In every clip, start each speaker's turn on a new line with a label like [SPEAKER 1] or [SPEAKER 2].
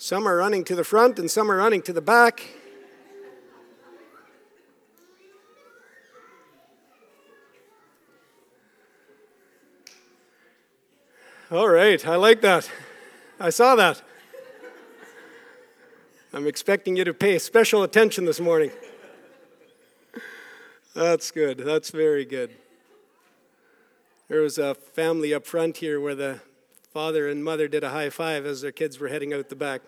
[SPEAKER 1] Some are running to the front and some are running to the back. All right, I like that. I saw that. I'm expecting you to pay special attention this morning. That's good. That's very good. There was a family up front here where the father and mother did a high five as their kids were heading out the back.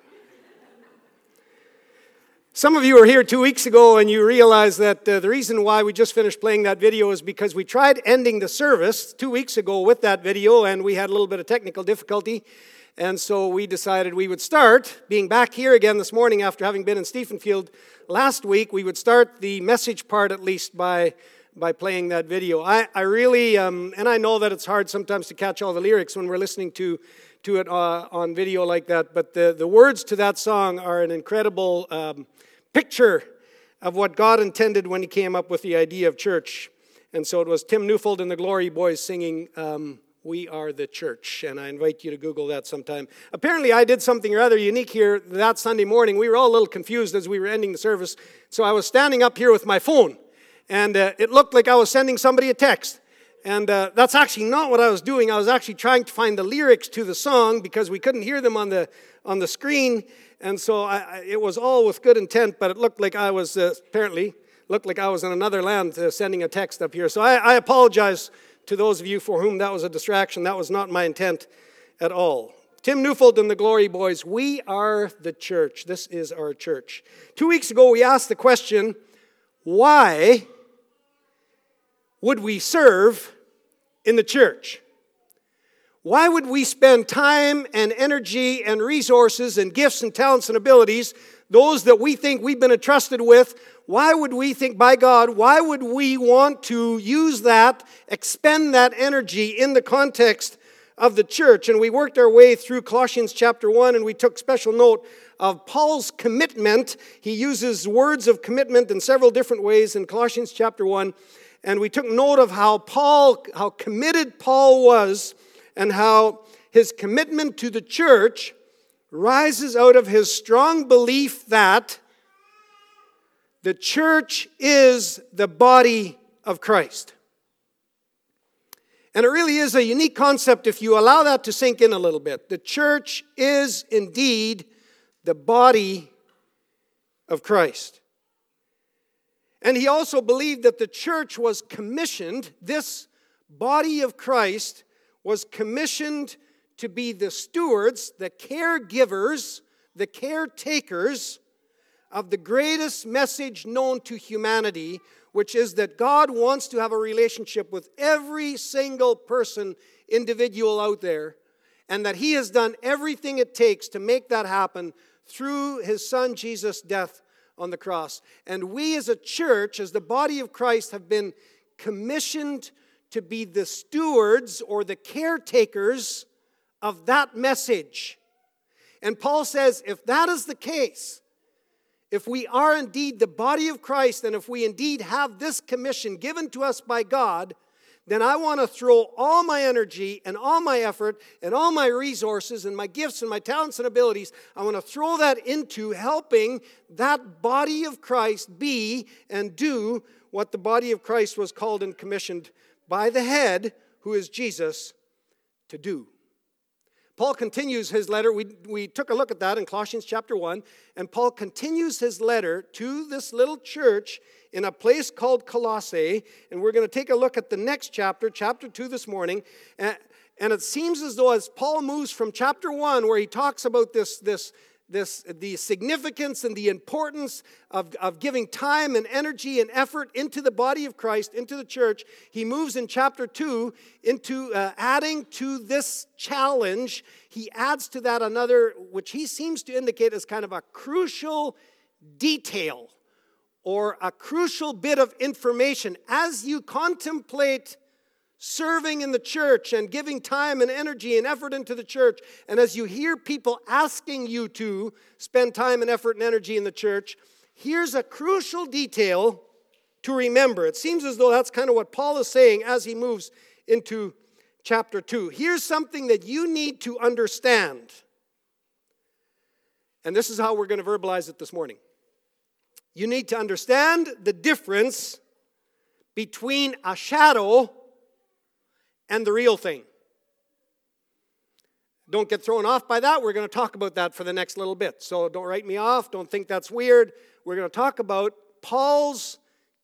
[SPEAKER 1] Some of you were here two weeks ago and you realized that uh, the reason why we just finished playing that video is because we tried ending the service two weeks ago with that video and we had a little bit of technical difficulty. And so we decided we would start, being back here again this morning after having been in Stephenfield last week, we would start the message part at least by by playing that video. I, I really, um, and I know that it's hard sometimes to catch all the lyrics when we're listening to, to it uh, on video like that, but the, the words to that song are an incredible um, picture of what God intended when He came up with the idea of church. And so it was Tim Newfold and the Glory Boys singing, um, We Are the Church. And I invite you to Google that sometime. Apparently, I did something rather unique here that Sunday morning. We were all a little confused as we were ending the service. So I was standing up here with my phone and uh, it looked like I was sending somebody a text. And uh, that's actually not what I was doing. I was actually trying to find the lyrics to the song because we couldn't hear them on the, on the screen. And so I, I, it was all with good intent, but it looked like I was uh, apparently looked like I was in another land uh, sending a text up here. So I, I apologize to those of you for whom that was a distraction. That was not my intent at all. Tim Newfold and the Glory Boys, we are the church. This is our church. Two weeks ago, we asked the question why would we serve in the church? Why would we spend time and energy and resources and gifts and talents and abilities, those that we think we've been entrusted with? Why would we think, by God, why would we want to use that, expend that energy in the context of the church? And we worked our way through Colossians chapter 1 and we took special note of Paul's commitment. He uses words of commitment in several different ways in Colossians chapter 1 and we took note of how Paul, how committed Paul was, and how his commitment to the church rises out of his strong belief that the church is the body of Christ. And it really is a unique concept if you allow that to sink in a little bit. The church is indeed the body of Christ. And he also believed that the church was commissioned, this body of Christ was commissioned to be the stewards, the caregivers, the caretakers of the greatest message known to humanity, which is that God wants to have a relationship with every single person, individual out there, and that He has done everything it takes to make that happen through His Son Jesus' death on the cross. And we as a church, as the body of Christ, have been commissioned to be the stewards or the caretakers of that message. And Paul says if that is the case, if we are indeed the body of Christ, and if we indeed have this commission given to us by God, then I want to throw all my energy and all my effort and all my resources and my gifts and my talents and abilities, I want to throw that into helping that body of Christ be and do what the body of Christ was called and commissioned by the head, who is Jesus, to do. Paul continues his letter. We, we took a look at that in Colossians chapter 1. And Paul continues his letter to this little church in a place called Colossae. And we're going to take a look at the next chapter, chapter 2, this morning. And, and it seems as though as Paul moves from chapter 1, where he talks about this, this, this, the significance and the importance of, of giving time and energy and effort into the body of Christ, into the church, he moves in chapter 2 into uh, adding to this challenge. He adds to that another, which he seems to indicate as kind of a crucial detail or a crucial bit of information as you contemplate serving in the church and giving time and energy and effort into the church, and as you hear people asking you to spend time and effort and energy in the church, here's a crucial detail to remember. It seems as though that's kind of what Paul is saying as he moves into chapter 2. Here's something that you need to understand. And this is how we're going to verbalize it this morning. You need to understand the difference between a shadow and the real thing. Don't get thrown off by that. We're going to talk about that for the next little bit. So don't write me off. Don't think that's weird. We're going to talk about Paul's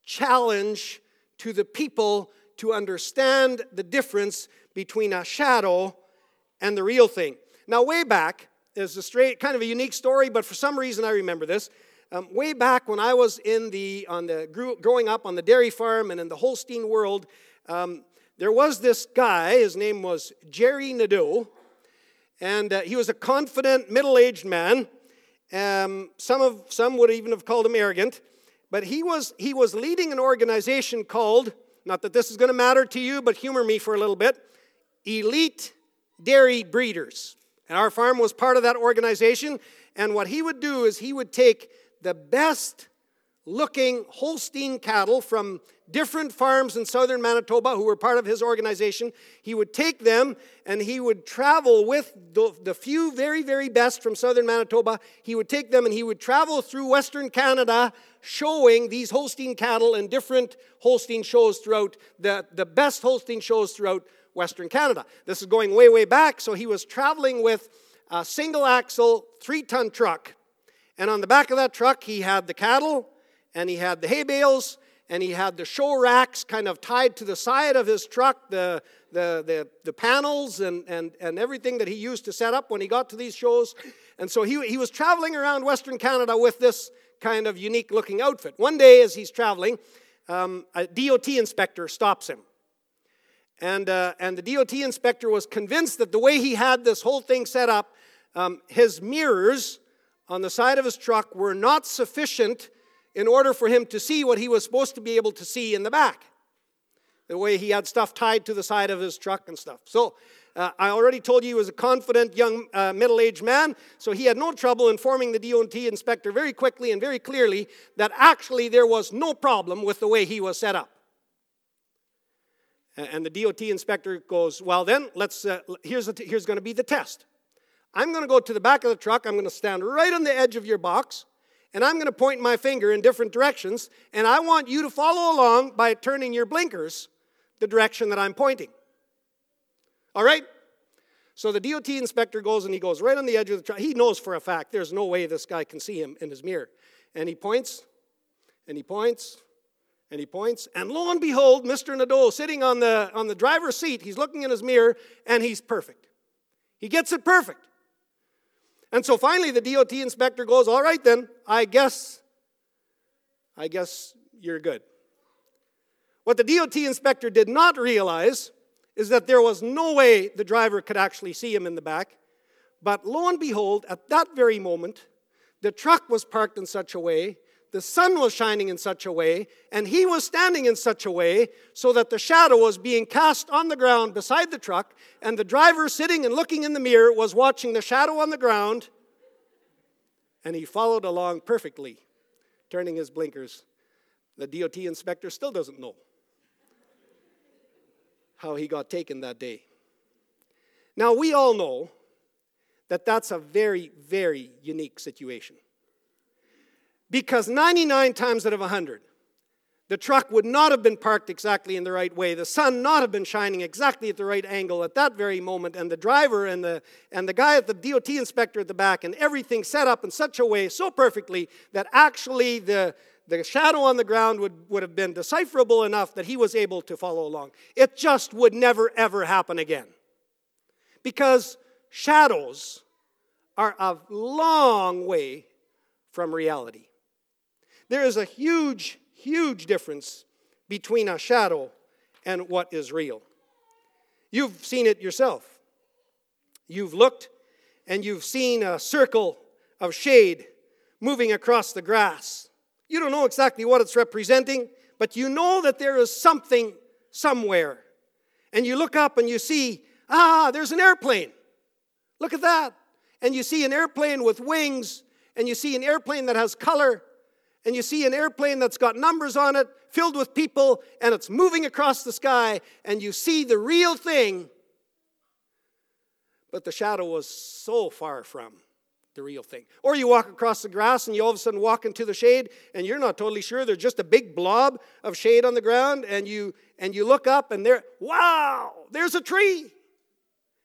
[SPEAKER 1] challenge to the people to understand the difference between a shadow and the real thing. Now, way back, is a straight kind of a unique story, but for some reason I remember this. Um, way back when I was in the on the grew, growing up on the dairy farm and in the Holstein world, um, there was this guy. His name was Jerry Nadeau, and uh, he was a confident middle-aged man. Um, some of some would even have called him arrogant, but he was he was leading an organization called not that this is going to matter to you, but humor me for a little bit. Elite Dairy Breeders. And our farm was part of that organization. And what he would do is he would take the best looking Holstein cattle from different farms in southern Manitoba who were part of his organization. He would take them and he would travel with the, the, few very, very best from southern Manitoba. He would take them and he would travel through western Canada showing these Holstein cattle in different Holstein shows throughout the, the best Holstein shows throughout western Canada. This is going way, way back. So he was traveling with a single axle, three ton truck. And on the back of that truck, he had the cattle and he had the hay bales and he had the show racks kind of tied to the side of his truck, the, the, the, the, panels and, and, and everything that he used to set up when he got to these shows. And so he, he was traveling around Western Canada with this kind of unique looking outfit. One day, as he's traveling, um, a DOT inspector stops him. And, uh, and the DOT inspector was convinced that the way he had this whole thing set up, um, his mirrors on the side of his truck were not sufficient in order for him to see what he was supposed to be able to see in the back. The way he had stuff tied to the side of his truck and stuff. So uh, I already told you he was a confident young uh, middle aged man, so he had no trouble informing the DOT inspector very quickly and very clearly that actually there was no problem with the way he was set up. And the DOT inspector goes, Well, then, let's, uh, here's, t- here's going to be the test. I'm going to go to the back of the truck. I'm going to stand right on the edge of your box, and I'm going to point my finger in different directions, and I want you to follow along by turning your blinkers the direction that I'm pointing. All right? So the DOT inspector goes and he goes right on the edge of the truck. He knows for a fact there's no way this guy can see him in his mirror. And he points, and he points, and he points, and lo and behold, Mr. Nadeau sitting on the, on the driver's seat, he's looking in his mirror, and he's perfect. He gets it perfect. And so finally the DOT inspector goes, All right then, I guess, I guess you're good. What the DOT inspector did not realize is that there was no way the driver could actually see him in the back. But lo and behold, at that very moment, the truck was parked in such a way the sun was shining in such a way, and he was standing in such a way so that the shadow was being cast on the ground beside the truck, and the driver sitting and looking in the mirror was watching the shadow on the ground, and he followed along perfectly, turning his blinkers. The DOT inspector still doesn't know how he got taken that day. Now, we all know that that's a very, very unique situation. Because 99 times out of 100, the truck would not have been parked exactly in the right way. The sun not have been shining exactly at the right angle at that very moment. And the driver and the, and the guy at the DOT inspector at the back and everything set up in such a way so perfectly that actually the, the shadow on the ground would, would have been decipherable enough that he was able to follow along. It just would never, ever happen again. Because shadows are a long way from reality. There is a huge, huge difference between a shadow and what is real. You've seen it yourself. You've looked and you've seen a circle of shade moving across the grass. You don't know exactly what it's representing, but you know that there is something somewhere. And you look up and you see, ah, there's an airplane. Look at that. And you see an airplane with wings, and you see an airplane that has color, and you see an airplane that's got numbers on it, filled with people, and it's moving across the sky, and you see the real thing, but the shadow was so far from the real thing. Or you walk across the grass and you all of a sudden walk into the shade and you're not totally sure. There's just a big blob of shade on the ground and you and you look up and there, wow, there's a tree.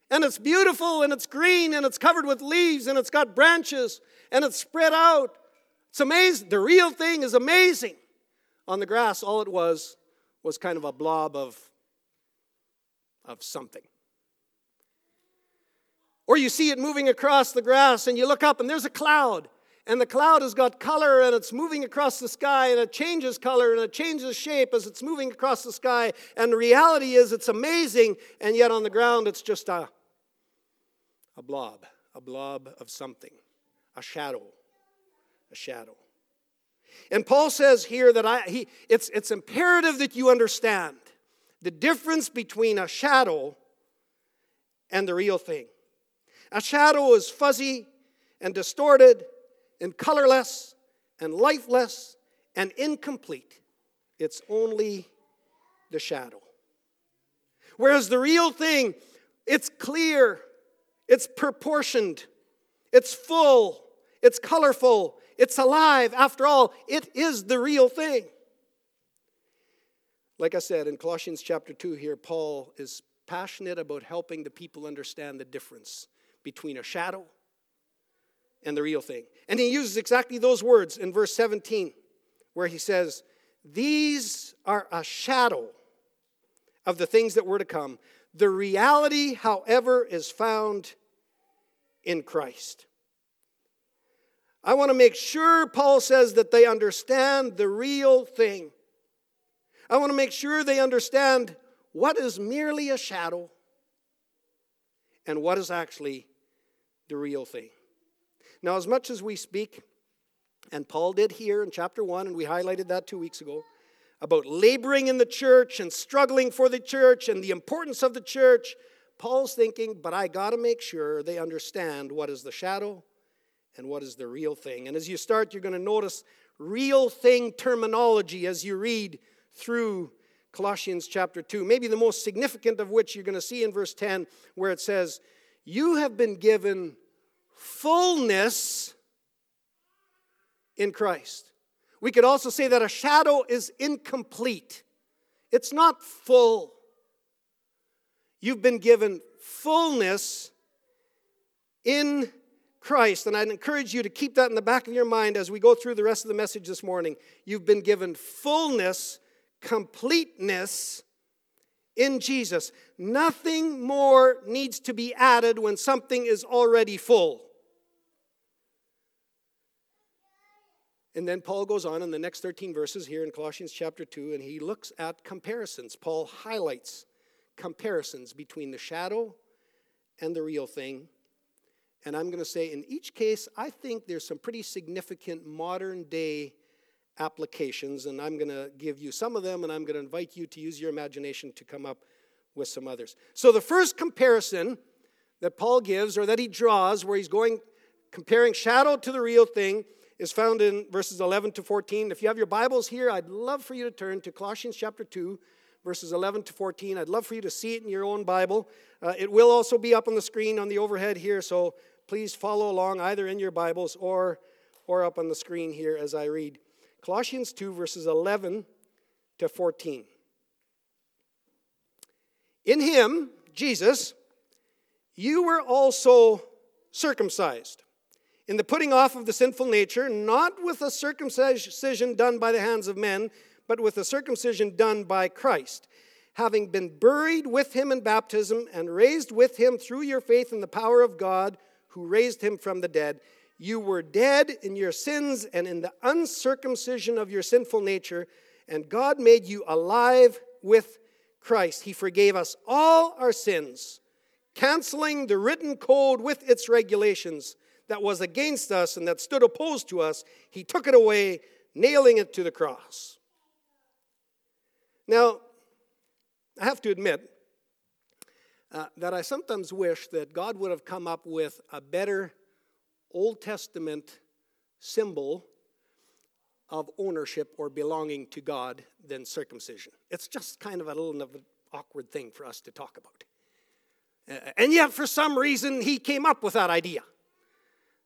[SPEAKER 1] And it's beautiful and it's green and it's covered with leaves and it's got branches and it's spread out. It's amazing. The real thing is amazing. On the grass, all it was was kind of a blob of, of something. Or you see it moving across the grass and you look up and there's a cloud. And the cloud has got color and it's moving across the sky and it changes color and it changes shape as it's moving across the sky. And the reality is it's amazing, and yet on the ground it's just a, a blob, a blob of something, a shadow, a shadow. And Paul says here that I, he, it's, it's imperative that you understand the difference between a shadow and the real thing. A shadow is fuzzy and distorted and colorless and lifeless and incomplete. It's only the shadow. Whereas the real thing, it's clear, it's proportioned, it's full, it's colorful, it's alive. After all, it is the real thing. Like I said in Colossians chapter 2 here, Paul is passionate about helping the people understand the difference between a shadow and the real thing. And he uses exactly those words in verse 17, where he says, These are a shadow of the things that were to come. The reality, however, is found in Christ. I want to make sure, Paul says, that they understand the real thing. I want to make sure they understand what is merely a shadow and what is actually the real thing. Now, as much as we speak, and Paul did here in chapter 1, and we highlighted that two weeks ago, about laboring in the church and struggling for the church and the importance of the church, Paul's thinking, but I got to make sure they understand what is the shadow and what is the real thing. And as you start, you're going to notice real thing terminology as you read through Colossians chapter 2. Maybe the most significant of which you're going to see in verse 10, where it says, You have been given fullness in Christ. We could also say that a shadow is incomplete, it's not full. You've been given fullness in Christ. And I'd encourage you to keep that in the back of your mind as we go through the rest of the message this morning. You've been given fullness, completeness in Jesus. Nothing more needs to be added when something is already full. And then Paul goes on in the next 13 verses here in Colossians chapter 2, and he looks at comparisons. Paul highlights comparisons between the shadow and the real thing and I'm going to say, in each case, I think there's some pretty significant modern day applications, and I'm going to give you some of them, and I'm going to invite you to use your imagination to come up with some others. So, the first comparison that Paul gives, or that he draws, where he's going comparing shadow to the real thing, is found in verses 11 to 14. If you have your Bibles here, I'd love for you to turn to Colossians chapter 2, verses 11 to 14. I'd love for you to see it in your own Bible. Uh, it will also be up on the screen on the overhead here, so please follow along either in your Bibles or, or up on the screen here as I read. Colossians 2, verses 11 to 14. In him, Jesus, you were also circumcised in the putting off of the sinful nature, not with a circumcision done by the hands of men, but with a circumcision done by Christ, having been buried with him in baptism and raised with him through your faith in the power of God who raised him from the dead. You were dead in your sins and in the uncircumcision of your sinful nature, and God made you alive with Christ. He forgave us all our sins, canceling the written code with its regulations that was against us and that stood opposed to us. He took it away, nailing it to the cross. Now, I have to admit, uh, that I sometimes wish that God would have come up with a better Old Testament symbol of ownership or belonging to God than circumcision. It's just kind of a little of an awkward thing for us to talk about. Uh, and yet, for some reason, he came up with that idea.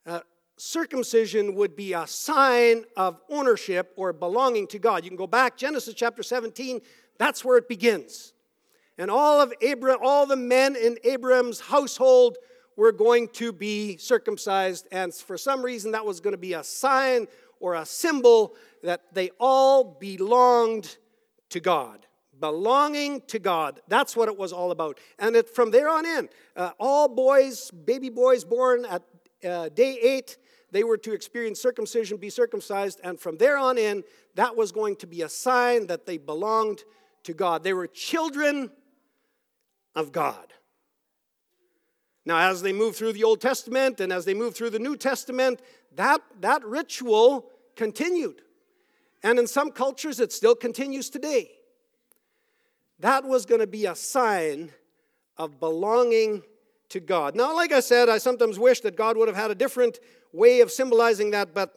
[SPEAKER 1] Uh, circumcision would be a sign of ownership or belonging to God. You can go back, Genesis chapter 17, that's where it begins. And all of Abraham, all the men in Abraham's household were going to be circumcised, and for some reason that was going to be a sign or a symbol that they all belonged to God. Belonging to God. That's what it was all about. And it, from there on in, uh, all boys, baby boys born at uh, day eight, they were to experience circumcision, be circumcised, and from there on in, that was going to be a sign that they belonged to God. They were children of God. Now, as they move through the Old Testament and as they move through the New Testament, that, that ritual continued. And in some cultures, it still continues today. That was going to be a sign of belonging to God. Now, like I said, I sometimes wish that God would have had a different way of symbolizing that, but,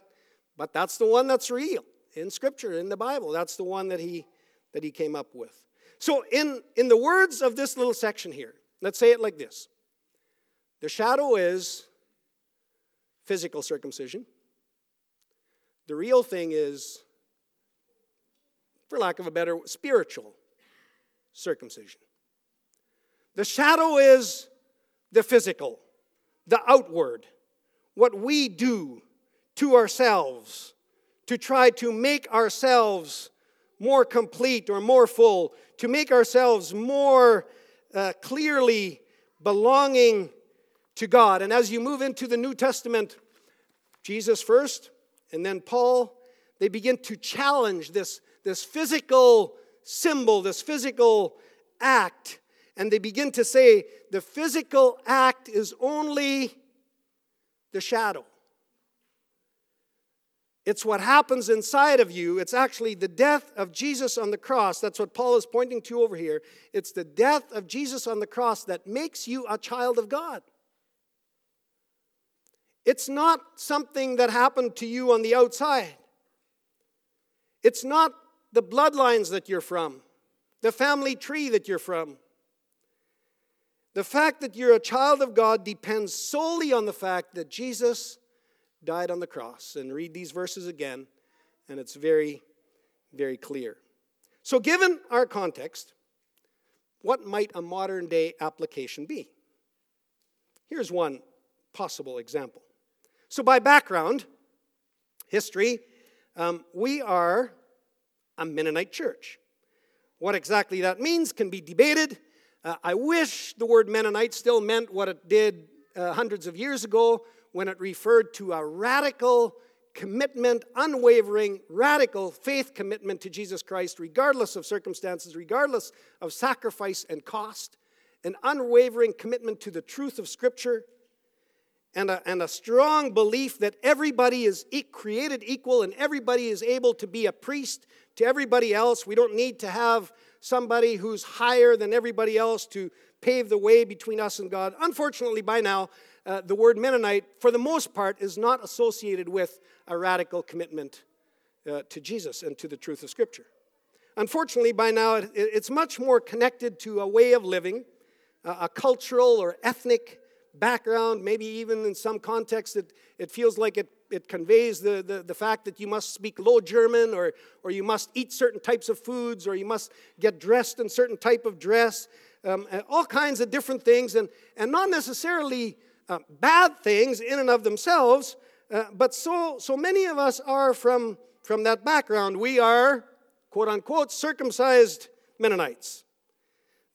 [SPEAKER 1] but that's the one that's real in Scripture, in the Bible. That's the one that he, that he came up with. So, in, in the words of this little section here, let's say it like this the shadow is physical circumcision, the real thing is, for lack of a better, spiritual circumcision. The shadow is the physical, the outward, what we do to ourselves to try to make ourselves more complete or more full, to make ourselves more uh, clearly belonging to God. And as you move into the New Testament, Jesus first, and then Paul, they begin to challenge this, this physical symbol, this physical act. And they begin to say the physical act is only the shadow. It's what happens inside of you. It's actually the death of Jesus on the cross. That's what Paul is pointing to over here. It's the death of Jesus on the cross that makes you a child of God. It's not something that happened to you on the outside. It's not the bloodlines that you're from, the family tree that you're from. The fact that you're a child of God depends solely on the fact that Jesus died on the cross. And read these verses again, and it's very, very clear. So, given our context, what might a modern day application be? Here's one possible example. So, by background, history, um, we are a Mennonite church. What exactly that means can be debated. Uh, I wish the word Mennonite still meant what it did uh, hundreds of years ago, when it referred to a radical commitment, unwavering, radical faith commitment to Jesus Christ, regardless of circumstances, regardless of sacrifice and cost, an unwavering commitment to the truth of Scripture, and a, and a strong belief that everybody is e- created equal and everybody is able to be a priest to everybody else. We don't need to have somebody who's higher than everybody else to pave the way between us and God. Unfortunately, by now, uh, the word Mennonite, for the most part, is not associated with a radical commitment uh, to Jesus and to the truth of Scripture. Unfortunately, by now, it, it's much more connected to a way of living, uh, a cultural or ethnic background. Maybe even in some contexts, it, it feels like it, it conveys the, the, the fact that you must speak Low German or, or you must eat certain types of foods or you must get dressed in certain type of dress. Um, all kinds of different things, and, and not necessarily uh, bad things in and of themselves, uh, but so, so many of us are from, from that background. We are, quote unquote, circumcised Mennonites.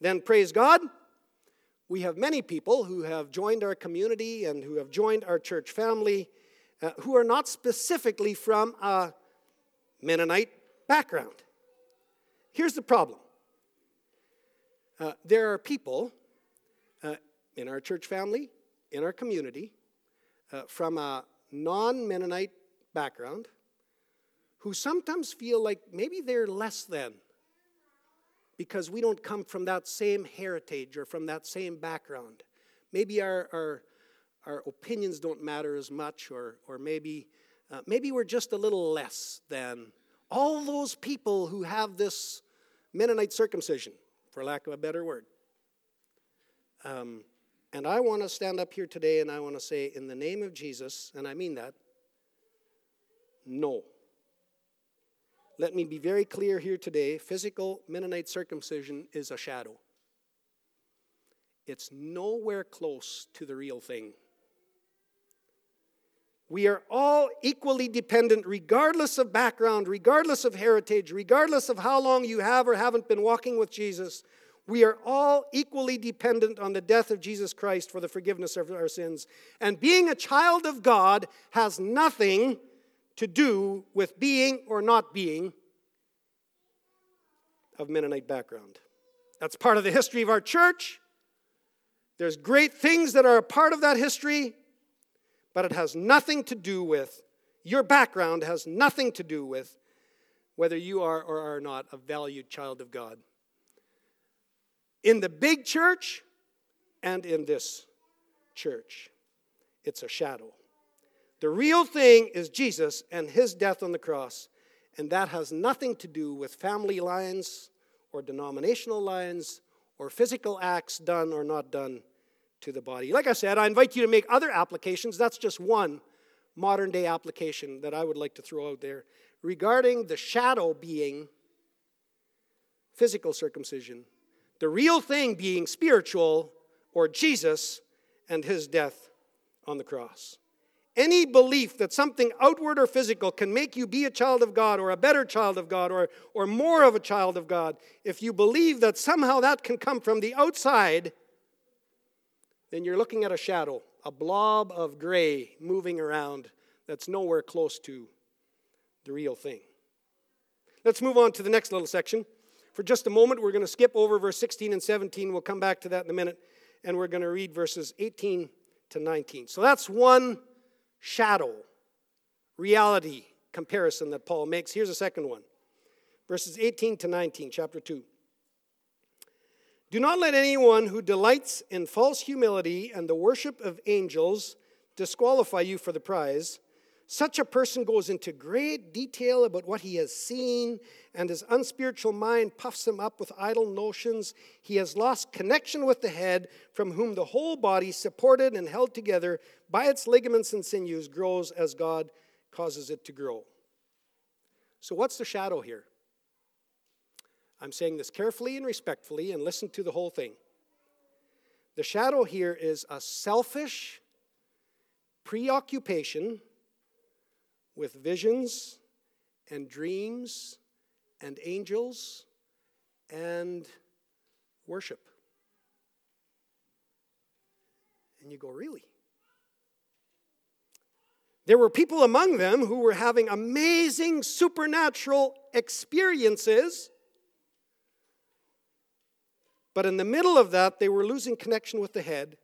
[SPEAKER 1] Then, praise God, we have many people who have joined our community and who have joined our church family uh, who are not specifically from a Mennonite background. Here's the problem uh, there are people uh, in our church family in our community uh, from a non Mennonite background who sometimes feel like maybe they're less than because we don't come from that same heritage or from that same background. Maybe our, our, our opinions don't matter as much, or, or maybe, uh, maybe we're just a little less than all those people who have this Mennonite circumcision, for lack of a better word. Um, and I want to stand up here today and I want to say, in the name of Jesus, and I mean that, No. Let me be very clear here today physical Mennonite circumcision is a shadow, it's nowhere close to the real thing. We are all equally dependent, regardless of background, regardless of heritage, regardless of how long you have or haven't been walking with Jesus. We are all equally dependent on the death of Jesus Christ for the forgiveness of our sins. And being a child of God has nothing to do with being or not being of Mennonite background. That's part of the history of our church. There's great things that are a part of that history, but it has nothing to do with, your background has nothing to do with whether you are or are not a valued child of God in the big church and in this church. It's a shadow. The real thing is Jesus and his death on the cross, and that has nothing to do with family lines or denominational lines or physical acts done or not done to the body. Like I said, I invite you to make other applications. That's just one modern day application that I would like to throw out there regarding the shadow being physical circumcision the real thing being spiritual or Jesus and his death on the cross. Any belief that something outward or physical can make you be a child of God or a better child of God or, or more of a child of God, if you believe that somehow that can come from the outside, then you're looking at a shadow, a blob of gray moving around that's nowhere close to the real thing. Let's move on to the next little section for just a moment, we're going to skip over verse 16 and 17. We'll come back to that in a minute. And we're going to read verses 18 to 19. So that's one shadow, reality comparison that Paul makes. Here's a second one verses 18 to 19, chapter 2. Do not let anyone who delights in false humility and the worship of angels disqualify you for the prize. Such a person goes into great detail about what he has seen, and his unspiritual mind puffs him up with idle notions. He has lost connection with the head, from whom the whole body, supported and held together by its ligaments and sinews, grows as God causes it to grow. So, what's the shadow here? I'm saying this carefully and respectfully, and listen to the whole thing. The shadow here is a selfish preoccupation with visions and dreams and angels and worship. And you go, really? There were people among them who were having amazing supernatural experiences. But in the middle of that, they were losing connection with the head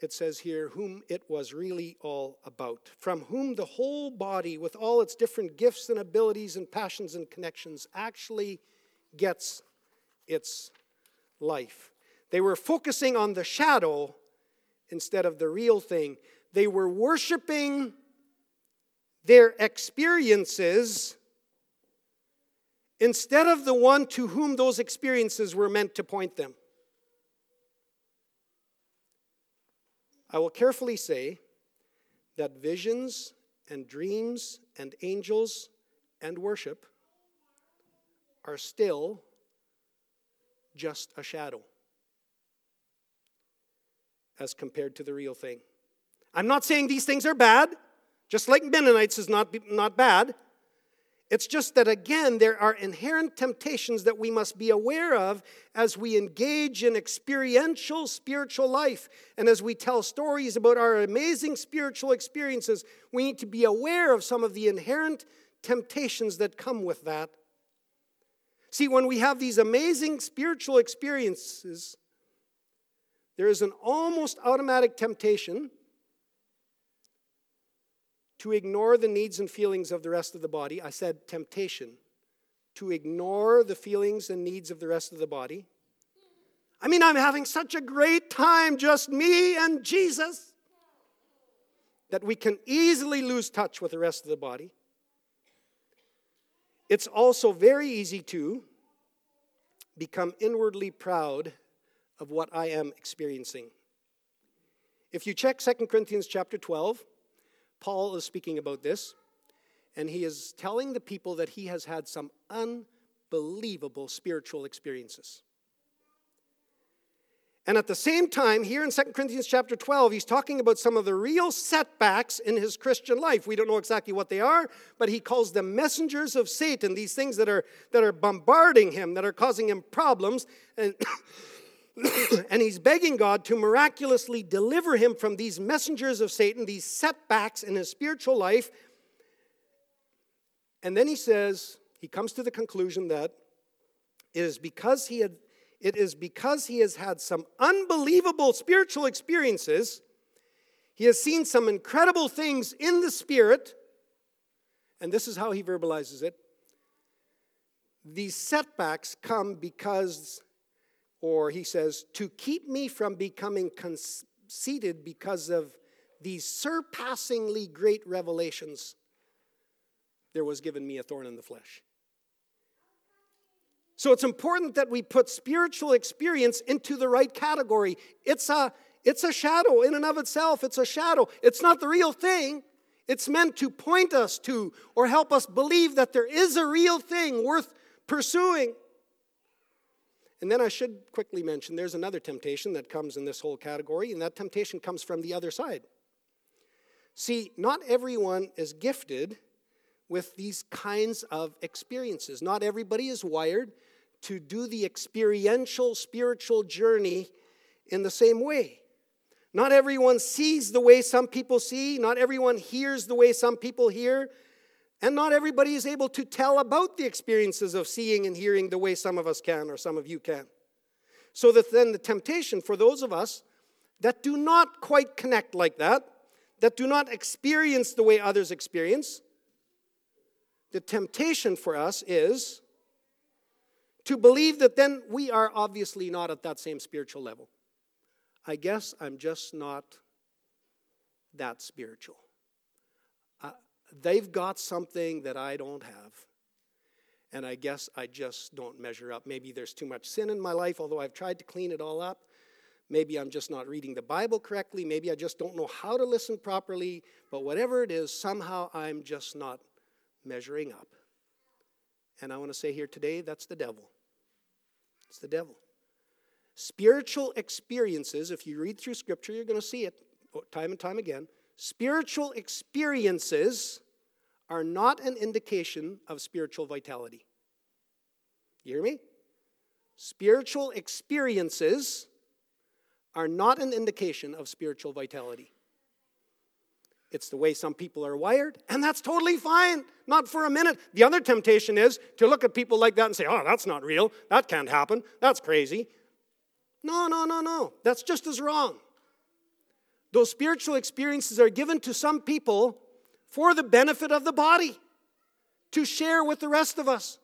[SPEAKER 1] it says here, whom it was really all about, from whom the whole body, with all its different gifts and abilities and passions and connections, actually gets its life. They were focusing on the shadow instead of the real thing. They were worshiping their experiences instead of the one to whom those experiences were meant to point them. I will carefully say that visions and dreams and angels and worship are still just a shadow as compared to the real thing. I'm not saying these things are bad, just like Mennonites is not, not bad. It's just that, again, there are inherent temptations that we must be aware of as we engage in experiential spiritual life. And as we tell stories about our amazing spiritual experiences, we need to be aware of some of the inherent temptations that come with that. See, when we have these amazing spiritual experiences, there is an almost automatic temptation to ignore the needs and feelings of the rest of the body. I said temptation. To ignore the feelings and needs of the rest of the body. I mean, I'm having such a great time, just me and Jesus, that we can easily lose touch with the rest of the body. It's also very easy to become inwardly proud of what I am experiencing. If you check 2 Corinthians chapter 12, Paul is speaking about this, and he is telling the people that he has had some unbelievable spiritual experiences. And at the same time, here in 2 Corinthians chapter 12, he's talking about some of the real setbacks in his Christian life. We don't know exactly what they are, but he calls them messengers of Satan, these things that are, that are bombarding him, that are causing him problems. And, and he's begging God to miraculously deliver him from these messengers of Satan, these setbacks in his spiritual life. And then he says, he comes to the conclusion that it is because he had it is because he has had some unbelievable spiritual experiences. He has seen some incredible things in the Spirit. And this is how he verbalizes it. These setbacks come because, or he says, to keep me from becoming conceited because of these surpassingly great revelations, there was given me a thorn in the flesh. So it's important that we put spiritual experience into the right category. It's a, it's a shadow in and of itself. It's a shadow. It's not the real thing. It's meant to point us to or help us believe that there is a real thing worth pursuing. And then I should quickly mention there's another temptation that comes in this whole category, and that temptation comes from the other side. See, not everyone is gifted with these kinds of experiences. Not everybody is wired to do the experiential spiritual journey in the same way. Not everyone sees the way some people see, not everyone hears the way some people hear, and not everybody is able to tell about the experiences of seeing and hearing the way some of us can or some of you can. So that then the temptation for those of us that do not quite connect like that, that do not experience the way others experience, the temptation for us is to believe that then we are obviously not at that same spiritual level. I guess I'm just not that spiritual. They've got something that I don't have. And I guess I just don't measure up. Maybe there's too much sin in my life, although I've tried to clean it all up. Maybe I'm just not reading the Bible correctly. Maybe I just don't know how to listen properly. But whatever it is, somehow I'm just not measuring up. And I want to say here today that's the devil. It's the devil. Spiritual experiences, if you read through Scripture, you're going to see it time and time again. Spiritual experiences are not an indication of spiritual vitality. You hear me? Spiritual experiences are not an indication of spiritual vitality. It's the way some people are wired, and that's totally fine. Not for a minute. The other temptation is to look at people like that and say, oh, that's not real. That can't happen. That's crazy. No, no, no, no. That's just as wrong. Those spiritual experiences are given to some people for the benefit of the body, to share with the rest of us.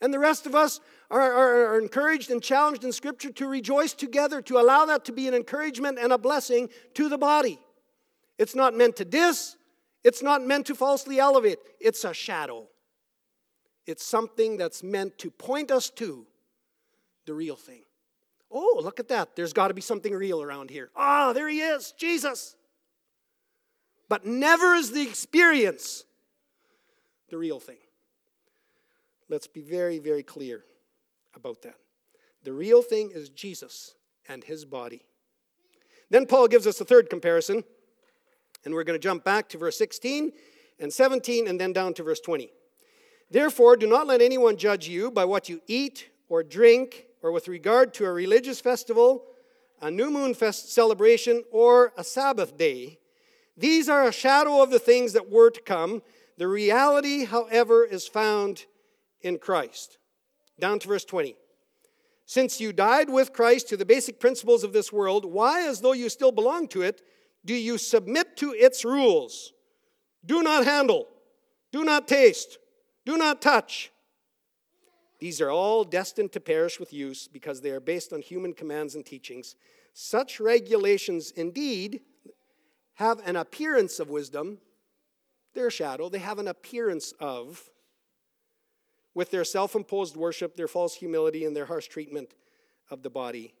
[SPEAKER 1] And the rest of us are, are, are, encouraged and challenged in Scripture to rejoice together, to allow that to be an encouragement and a blessing to the body. It's not meant to diss, it's not meant to falsely elevate. It's a shadow. It's something that's meant to point us to the real thing. Oh, look at that. There's got to be something real around here. Ah, oh, there he is, Jesus. But never is the experience the real thing. Let's be very, very clear about that. The real thing is Jesus and his body. Then Paul gives us a third comparison and we're going to jump back to verse 16 and 17 and then down to verse 20. Therefore, do not let anyone judge you by what you eat or drink, or with regard to a religious festival, a new moon fest celebration, or a Sabbath day. These are a shadow of the things that were to come. The reality, however, is found in Christ. Down to verse 20. Since you died with Christ to the basic principles of this world, why, as though you still belong to it, do you submit to its rules? Do not handle, do not taste, do not touch. These are all destined to perish with use because they are based on human commands and teachings. Such regulations indeed have an appearance of wisdom. They're a shadow, they have an appearance of, with their self imposed worship, their false humility, and their harsh treatment of the body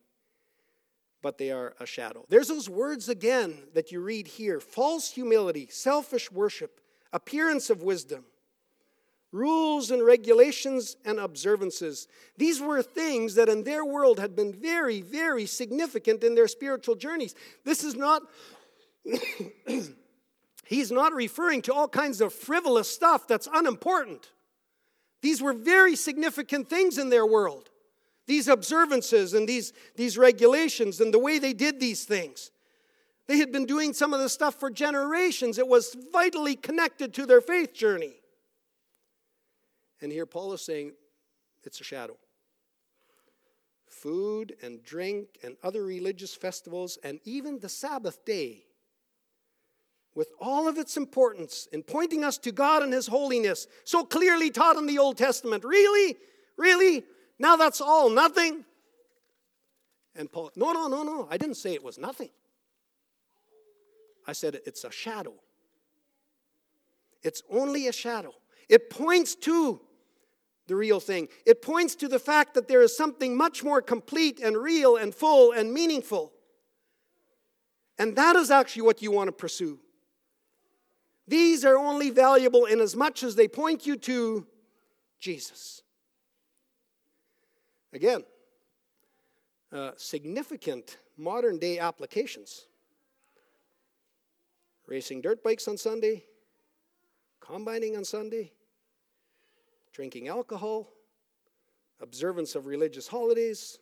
[SPEAKER 1] but they are a shadow. There's those words again that you read here false humility, selfish worship, appearance of wisdom, rules and regulations and observances. These were things that in their world had been very, very significant in their spiritual journeys. This is not. He's not referring to all kinds of frivolous stuff that's unimportant. These were very significant things in their world. These observances and these, these regulations and the way they did these things. They had been doing some of this stuff for generations. It was vitally connected to their faith journey. And here Paul is saying it's a shadow. Food and drink and other religious festivals and even the Sabbath day with all of its importance in pointing us to God and His holiness, so clearly taught in the Old Testament. Really? Really? Now that's all nothing? And Paul, no, no, no, no. I didn't say it was nothing. I said it's a shadow. It's only a shadow. It points to the real thing. It points to the fact that there is something much more complete and real and full and meaningful. And that is actually what you want to pursue. These are only valuable in as much as they point you to Jesus. Again, uh, significant modern day applications. Racing dirt bikes on Sunday, combining on Sunday, drinking alcohol, observance of religious holidays,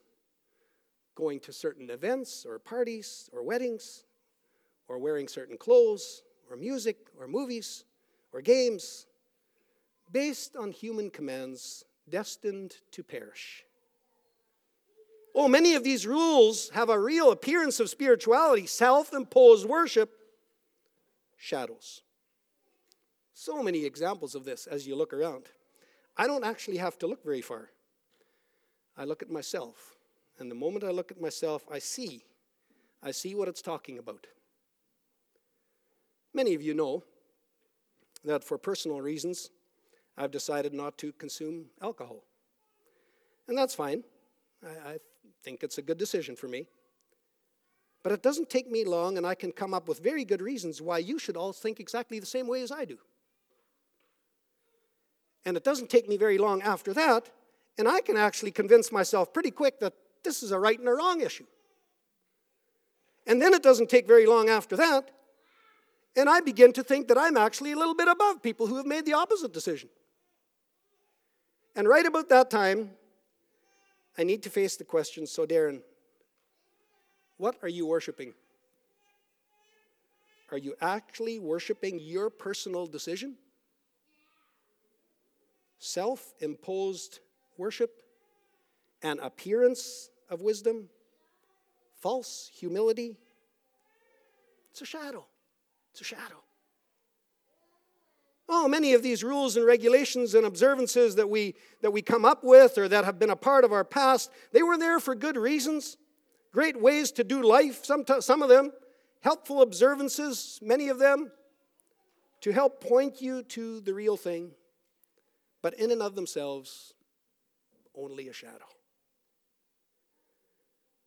[SPEAKER 1] going to certain events or parties or weddings, or wearing certain clothes, or music or movies or games based on human commands destined to perish. Oh, many of these rules have a real appearance of spirituality, self imposed worship, shadows. So many examples of this as you look around. I don't actually have to look very far. I look at myself, and the moment I look at myself, I see. I see what it's talking about. Many of you know that for personal reasons, I've decided not to consume alcohol. And that's fine. I, I, think it's a good decision for me. But it doesn't take me long, and I can come up with very good reasons why you should all think exactly the same way as I do. And it doesn't take me very long after that, and I can actually convince myself pretty quick that this is a right and a wrong issue. And then it doesn't take very long after that and I begin to think that I'm actually a little bit above people who have made the opposite decision. And right about that time, I need to face the question so, Darren, what are you worshiping? Are you actually worshiping your personal decision? Self imposed worship? An appearance of wisdom? False humility? It's a shadow. It's a shadow. Oh, many of these rules and regulations and observances that we, that we come up with or that have been a part of our past, they were there for good reasons. Great ways to do life, some, some of them. Helpful observances, many of them, to help point you to the real thing. But in and of themselves, only a shadow.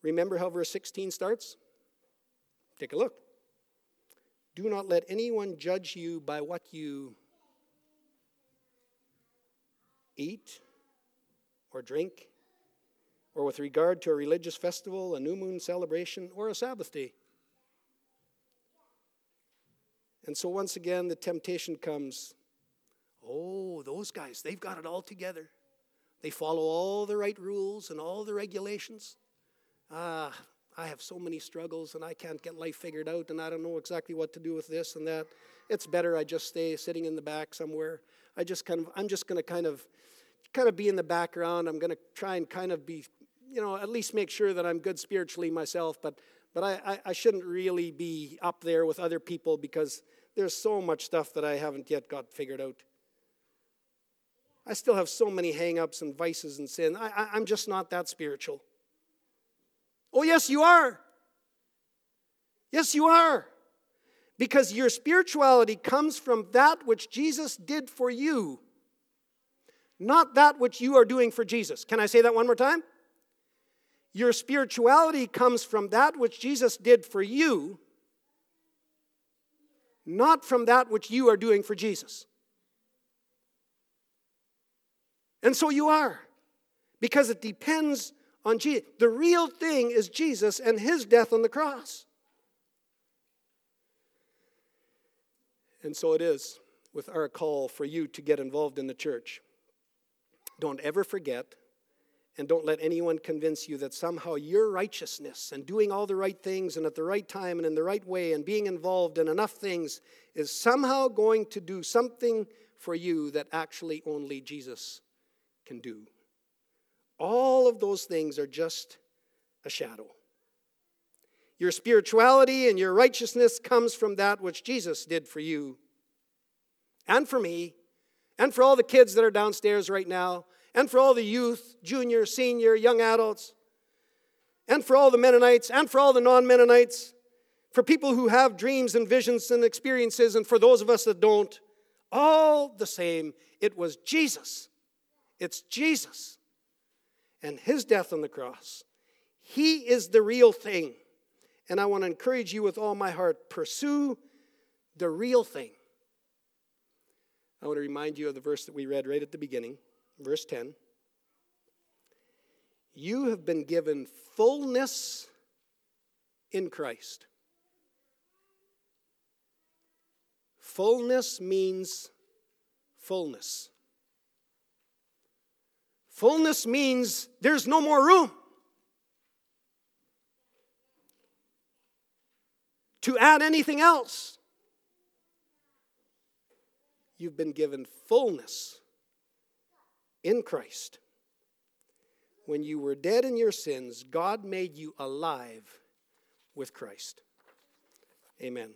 [SPEAKER 1] Remember how verse 16 starts? Take a look. Do not let anyone judge you by what you eat or drink, or with regard to a religious festival, a new moon celebration, or a Sabbath day. And so once again, the temptation comes oh, those guys, they've got it all together. They follow all the right rules and all the regulations. Ah, I have so many struggles and I can't get life figured out and I don't know exactly what to do with this and that. It's better I just stay sitting in the back somewhere. I just kind of I'm just going to kind of kind of be in the background. I'm going to try and kind of be, you know, at least make sure that I'm good spiritually myself, but but I, I, I shouldn't really be up there with other people because there's so much stuff that I haven't yet got figured out. I still have so many hang-ups and vices and sin. I, I, I'm just not that spiritual. Oh, yes, you are. Yes, you are. Because your spirituality comes from that which Jesus did for you, not that which you are doing for Jesus. Can I say that one more time? Your spirituality comes from that which Jesus did for you, not from that which you are doing for Jesus. And so you are, because it depends on Jesus. The real thing is Jesus and his death on the cross. And so it is with our call for you to get involved in the church. Don't ever forget, and don't let anyone convince you that somehow your righteousness and doing all the right things and at the right time and in the right way and being involved in enough things is somehow going to do something for you that actually only Jesus can do. All of those things are just a shadow. Your spirituality and your righteousness comes from that which Jesus did for you and for me and for all the kids that are downstairs right now and for all the youth, junior, senior, young adults and for all the Mennonites and for all the non Mennonites, for people who have dreams and visions and experiences, and for those of us that don't, all the same, it was Jesus. It's Jesus and his death on the cross. He is the real thing. And I want to encourage you with all my heart pursue the real thing. I want to remind you of the verse that we read right at the beginning, verse 10. You have been given fullness in Christ. Fullness means fullness. Fullness means there's no more room. To add anything else, you've been given fullness in Christ. When you were dead in your sins, God made you alive with Christ. Amen.